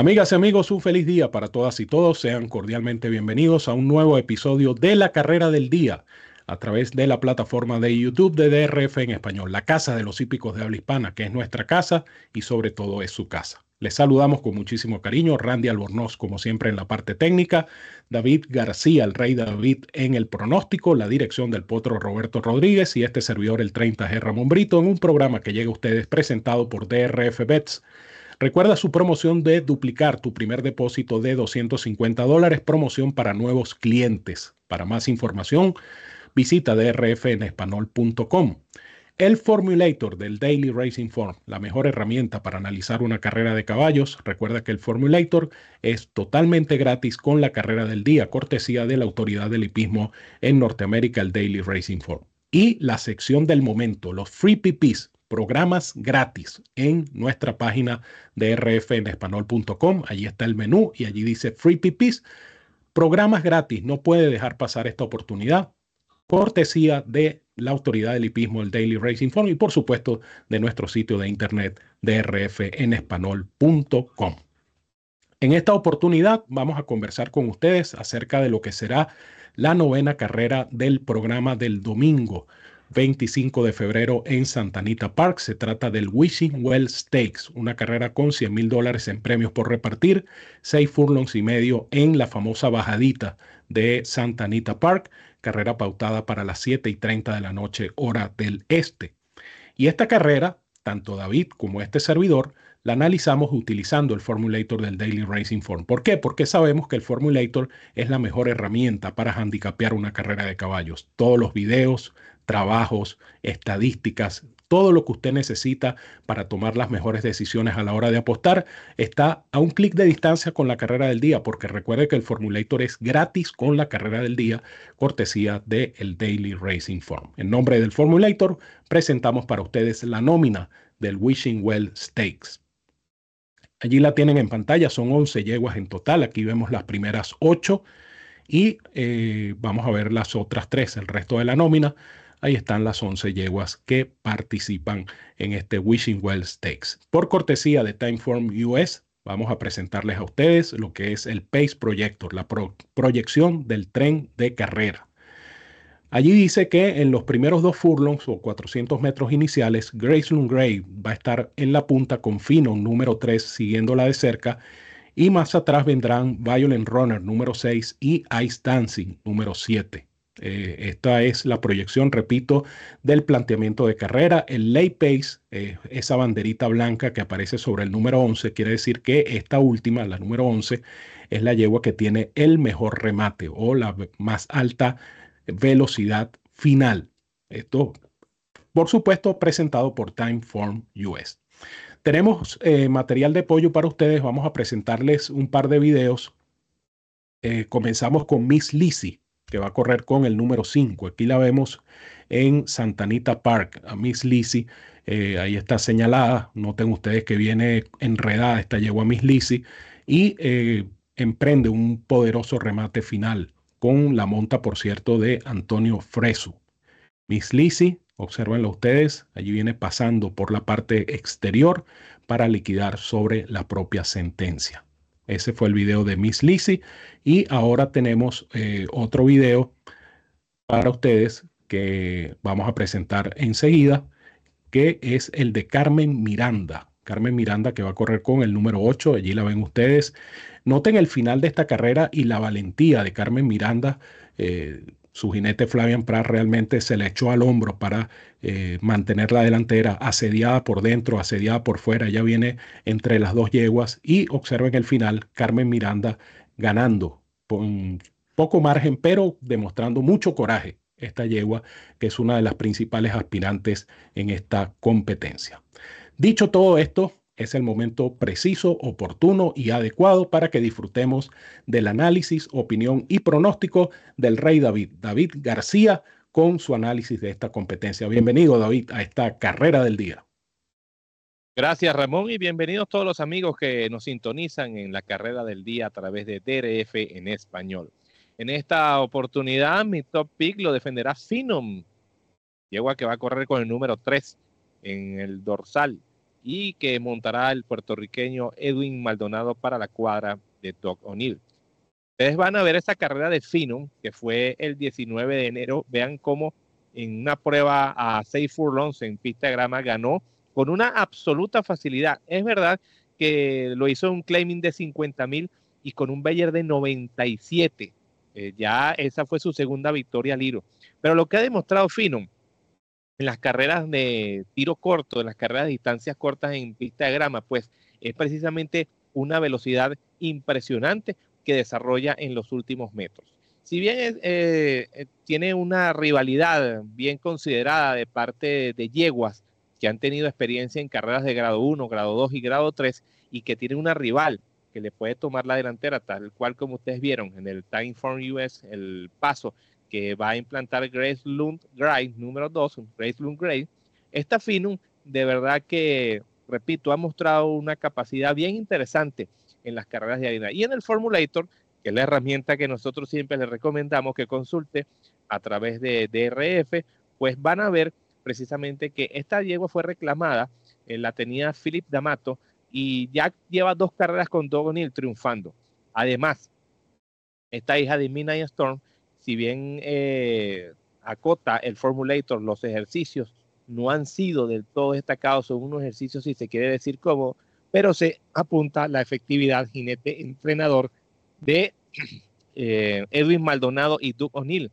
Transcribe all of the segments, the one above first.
Amigas y amigos, un feliz día para todas y todos. Sean cordialmente bienvenidos a un nuevo episodio de La Carrera del Día a través de la plataforma de YouTube de DRF en español, la casa de los hípicos de habla hispana, que es nuestra casa y sobre todo es su casa. Les saludamos con muchísimo cariño, Randy Albornoz como siempre en la parte técnica, David García, el rey David en el pronóstico, la dirección del potro Roberto Rodríguez y este servidor el 30G Ramón Brito en un programa que llega a ustedes presentado por DRF Bets Recuerda su promoción de duplicar tu primer depósito de 250 dólares, promoción para nuevos clientes. Para más información, visita drfenespanol.com. El Formulator del Daily Racing Form, la mejor herramienta para analizar una carrera de caballos. Recuerda que el Formulator es totalmente gratis con la carrera del día, cortesía de la autoridad del hipismo en Norteamérica, el Daily Racing Form. Y la sección del momento, los Free PPs, programas gratis en nuestra página de. Allí está el menú y allí dice Free PPs. Programas gratis. No puede dejar pasar esta oportunidad. Cortesía de la autoridad del hipismo, el Daily Racing Form y por supuesto de nuestro sitio de internet drfenespanol.com. En esta oportunidad vamos a conversar con ustedes acerca de lo que será la novena carrera del programa del domingo. 25 de febrero en Santa Anita Park. Se trata del Wishing Well Stakes, una carrera con 100 mil dólares en premios por repartir, seis furlongs y medio en la famosa bajadita de Santa Anita Park, carrera pautada para las 7 y 30 de la noche hora del este. Y esta carrera, tanto David como este servidor, la analizamos utilizando el Formulator del Daily Racing Form. ¿Por qué? Porque sabemos que el Formulator es la mejor herramienta para handicapear una carrera de caballos. Todos los videos, trabajos, estadísticas, todo lo que usted necesita para tomar las mejores decisiones a la hora de apostar está a un clic de distancia con la carrera del día, porque recuerde que el Formulator es gratis con la carrera del día, cortesía del el Daily Racing Form. En nombre del Formulator, presentamos para ustedes la nómina del Wishing Well Stakes. Allí la tienen en pantalla, son 11 yeguas en total, aquí vemos las primeras 8 y eh, vamos a ver las otras 3, el resto de la nómina. Ahí están las 11 yeguas que participan en este Wishing Well Stakes. Por cortesía de Timeform US, vamos a presentarles a ustedes lo que es el Pace Projector, la proyección del tren de carrera. Allí dice que en los primeros dos furlongs o 400 metros iniciales, Gracelyn Gray va a estar en la punta con Fino número 3 siguiéndola de cerca y más atrás vendrán Violent Runner número 6 y Ice Dancing número 7. Eh, esta es la proyección, repito, del planteamiento de carrera. El lay pace, eh, esa banderita blanca que aparece sobre el número 11, quiere decir que esta última, la número 11, es la yegua que tiene el mejor remate o la más alta velocidad final. Esto, por supuesto, presentado por Timeform US. Tenemos eh, material de apoyo para ustedes. Vamos a presentarles un par de videos. comenzamos con Miss Lizzie que va a correr con el número 5. Aquí la vemos en Santanita Park, a Miss Lizzie. Eh, ahí está señalada. Noten ustedes que viene enredada esta yegua Miss Lizzie y eh, emprende un poderoso remate final con la monta, por cierto, de Antonio Fresu. Miss Lizzie, observenlo ustedes, allí viene pasando por la parte exterior para liquidar sobre la propia sentencia. Ese fue el video de Miss Lizzie. Y ahora tenemos eh, otro video para ustedes que vamos a presentar enseguida, que es el de Carmen Miranda. Carmen Miranda que va a correr con el número 8, allí la ven ustedes. Noten el final de esta carrera y la valentía de Carmen Miranda. Eh, su jinete Flavian Prat realmente se le echó al hombro para eh, mantener la delantera asediada por dentro, asediada por fuera. Ya viene entre las dos yeguas y observen el final, Carmen Miranda ganando con poco margen, pero demostrando mucho coraje esta yegua, que es una de las principales aspirantes en esta competencia. Dicho todo esto, es el momento preciso, oportuno y adecuado para que disfrutemos del análisis, opinión y pronóstico del Rey David, David García, con su análisis de esta competencia. Bienvenido, David, a esta carrera del día. Gracias, Ramón, y bienvenidos todos los amigos que nos sintonizan en la carrera del día a través de DRF en español. En esta oportunidad, mi top pick lo defenderá Finom, yegua que va a correr con el número 3 en el dorsal y que montará el puertorriqueño Edwin Maldonado para la cuadra de Doc O'Neill. Ustedes van a ver esa carrera de Finum, que fue el 19 de enero. Vean cómo en una prueba a 6 furlongs en pista grama ganó con una absoluta facilidad. Es verdad que lo hizo un claiming de 50 mil y con un Bayer de 97. Eh, ya esa fue su segunda victoria al. Pero lo que ha demostrado Finum en las carreras de tiro corto, en las carreras de distancias cortas en pista de grama, pues es precisamente una velocidad impresionante, que desarrolla en los últimos metros. Si bien eh, eh, tiene una rivalidad bien considerada de parte de yeguas que han tenido experiencia en carreras de grado 1, grado 2 y grado 3 y que tiene una rival que le puede tomar la delantera, tal cual como ustedes vieron en el Time Form US, el paso que va a implantar Grace Lund Gray, número 2, Grace Lund Gray, esta Finum de verdad que, repito, ha mostrado una capacidad bien interesante en las carreras de harina. Y en el Formulator, que es la herramienta que nosotros siempre les recomendamos que consulte a través de DRF, pues van a ver precisamente que esta yegua fue reclamada, eh, la tenía Philip D'Amato y ya lleva dos carreras con Dogonil triunfando. Además, esta hija de Midnight Storm, si bien eh, acota el Formulator, los ejercicios no han sido del todo destacados, son unos ejercicios, si se quiere decir como pero se apunta la efectividad jinete entrenador de eh, Edwin Maldonado y Duke O'Neill,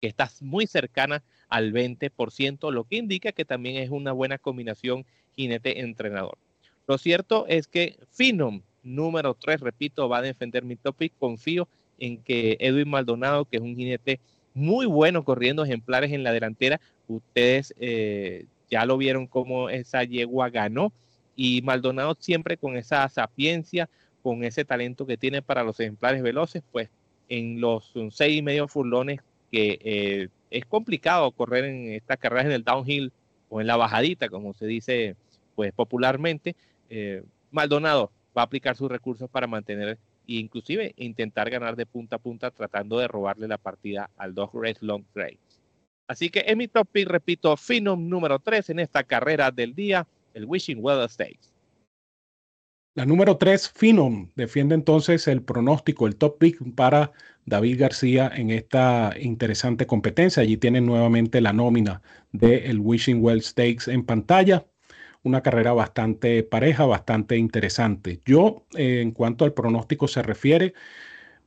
que está muy cercana al 20%, lo que indica que también es una buena combinación jinete entrenador. Lo cierto es que Finom, número 3, repito, va a defender mi topic. Confío en que Edwin Maldonado, que es un jinete muy bueno corriendo ejemplares en la delantera, ustedes eh, ya lo vieron cómo esa yegua ganó. Y Maldonado siempre con esa sapiencia, con ese talento que tiene para los ejemplares veloces, pues en los seis y medio furlones que eh, es complicado correr en estas carreras en el downhill o en la bajadita, como se dice pues popularmente, eh, Maldonado va a aplicar sus recursos para mantener e inclusive intentar ganar de punta a punta tratando de robarle la partida al Dog Race Long Trail. Así que en mi top pick, repito, Finom número 3 en esta carrera del día el Wishing Well Stakes. La número 3, Finom, defiende entonces el pronóstico, el top pick para David García en esta interesante competencia. Allí tienen nuevamente la nómina del Wishing Well Stakes en pantalla. Una carrera bastante pareja, bastante interesante. Yo, eh, en cuanto al pronóstico se refiere,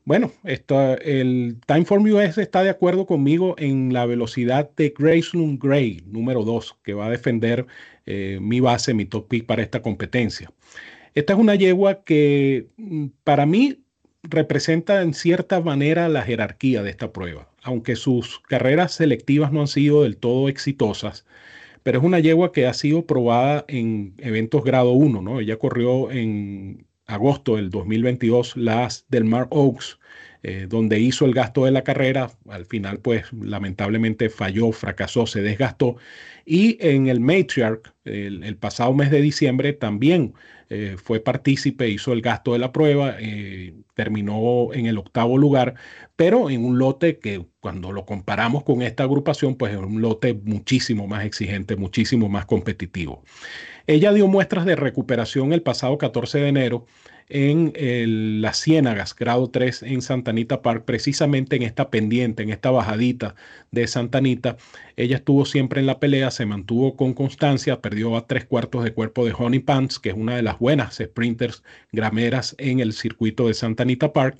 bueno, el Timeform US está de acuerdo conmigo en la velocidad de Graceland Gray, número 2, que va a defender eh, mi base, mi top pick para esta competencia. Esta es una yegua que mm, para mí representa en cierta manera la jerarquía de esta prueba, aunque sus carreras selectivas no han sido del todo exitosas, pero es una yegua que ha sido probada en eventos grado 1, ¿no? Ella corrió en agosto del 2022 las del Mar Oaks, eh, donde hizo el gasto de la carrera. Al final, pues lamentablemente falló, fracasó, se desgastó. Y en el Matriarch, el, pasado mes de diciembre, también eh, fue partícipe, hizo el gasto de la prueba, eh, terminó en el octavo lugar, pero en un lote que cuando lo comparamos con esta agrupación, pues es un lote muchísimo más exigente, muchísimo más competitivo. Ella dio muestras de recuperación el pasado 14 de enero en las Ciénagas, grado 3 en Santanita Park, precisamente en esta pendiente, en esta bajadita de Santanita. Ella estuvo siempre en la pelea, se mantuvo con constancia, perdió a tres cuartos de cuerpo de Honey Pants, que es una de las buenas sprinters grameras en el circuito de Santanita Park.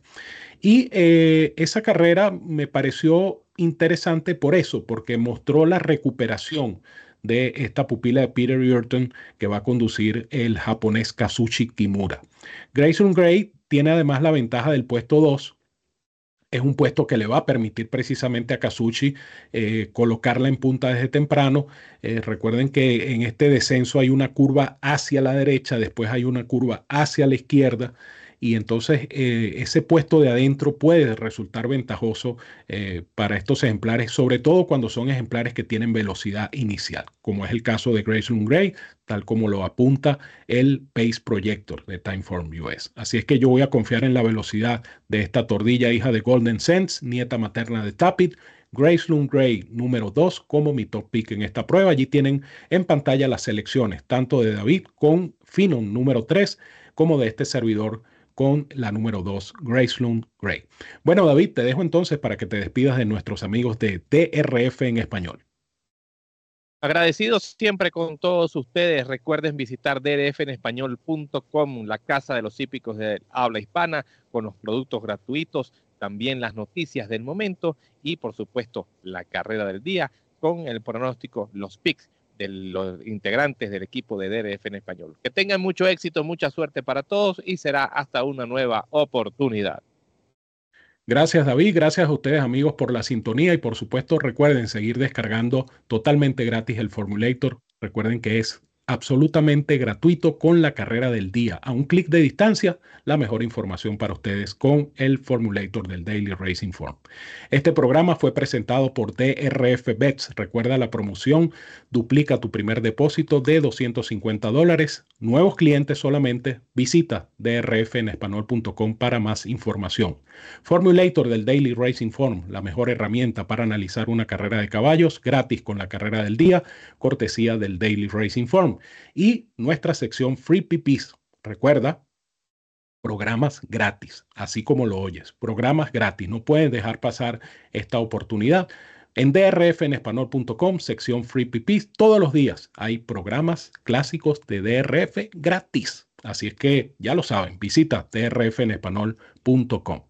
Y eh, esa carrera me pareció interesante por eso, porque mostró la recuperación de esta pupila de Peter Urton que va a conducir el japonés Kazuchi Kimura. Grayson Gray tiene además la ventaja del puesto 2. Es un puesto que le va a permitir precisamente a Kazuchi eh, colocarla en punta desde temprano. Eh, recuerden que en este descenso hay una curva hacia la derecha, después hay una curva hacia la izquierda y entonces eh, ese puesto de adentro puede resultar ventajoso eh, para estos ejemplares, sobre todo cuando son ejemplares que tienen velocidad inicial, como es el caso de Grayson Gray, tal como lo apunta el Pace Projector de Timeform US. Así es que yo voy a confiar en la velocidad de esta tordilla hija de Golden Sense, nieta materna de Tapit, Gracelund Gray número 2 como mi top pick en esta prueba. Allí tienen en pantalla las selecciones tanto de David con Finon número 3 como de este servidor con la número 2, Gracelund Gray. Bueno, David, te dejo entonces para que te despidas de nuestros amigos de DRF en español. Agradecidos siempre con todos ustedes. Recuerden visitar drfenespañol.com, la casa de los hípicos de habla hispana, con los productos gratuitos, también las noticias del momento y, por supuesto, la carrera del día con el pronóstico, los picks de los integrantes del equipo de DRF en español. Que tengan mucho éxito, mucha suerte para todos y será hasta una nueva oportunidad. Gracias David, gracias a ustedes amigos por la sintonía y por supuesto recuerden seguir descargando totalmente gratis el Formulator. Recuerden que es absolutamente gratuito con la carrera del día. A un clic de distancia, la mejor información para ustedes con el Formulator del Daily Racing Form. Este programa fue presentado por DRF Bets. Recuerda la promoción, duplica tu primer depósito de 250 dólares. Nuevos clientes solamente. Visita drfenespanol.com para más información. Formulator del Daily Racing Form, la mejor herramienta para analizar una carrera de caballos, gratis con la carrera del día, cortesía del Daily Racing Form. Y nuestra sección Free PPs. Recuerda, programas gratis, así como lo oyes, programas gratis. No pueden dejar pasar esta oportunidad. En drfenespanol.com, sección Free PPs, todos los días hay programas clásicos de DRF gratis. Así es que ya lo saben, visita trfenespanol.com.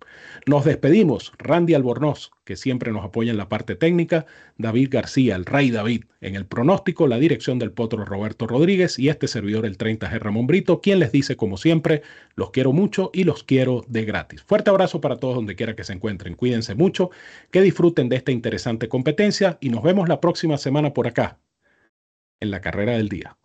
Nos despedimos, Randy Albornoz, que siempre nos apoya en la parte técnica, David García, el Rey David, en el pronóstico, la dirección del potro Roberto Rodríguez y este servidor, el 30G Ramón Brito, quien les dice, como siempre, los quiero mucho y los quiero de gratis. Fuerte abrazo para todos donde quiera que se encuentren. Cuídense mucho, que disfruten de esta interesante competencia y nos vemos la próxima semana por acá, en la carrera del día.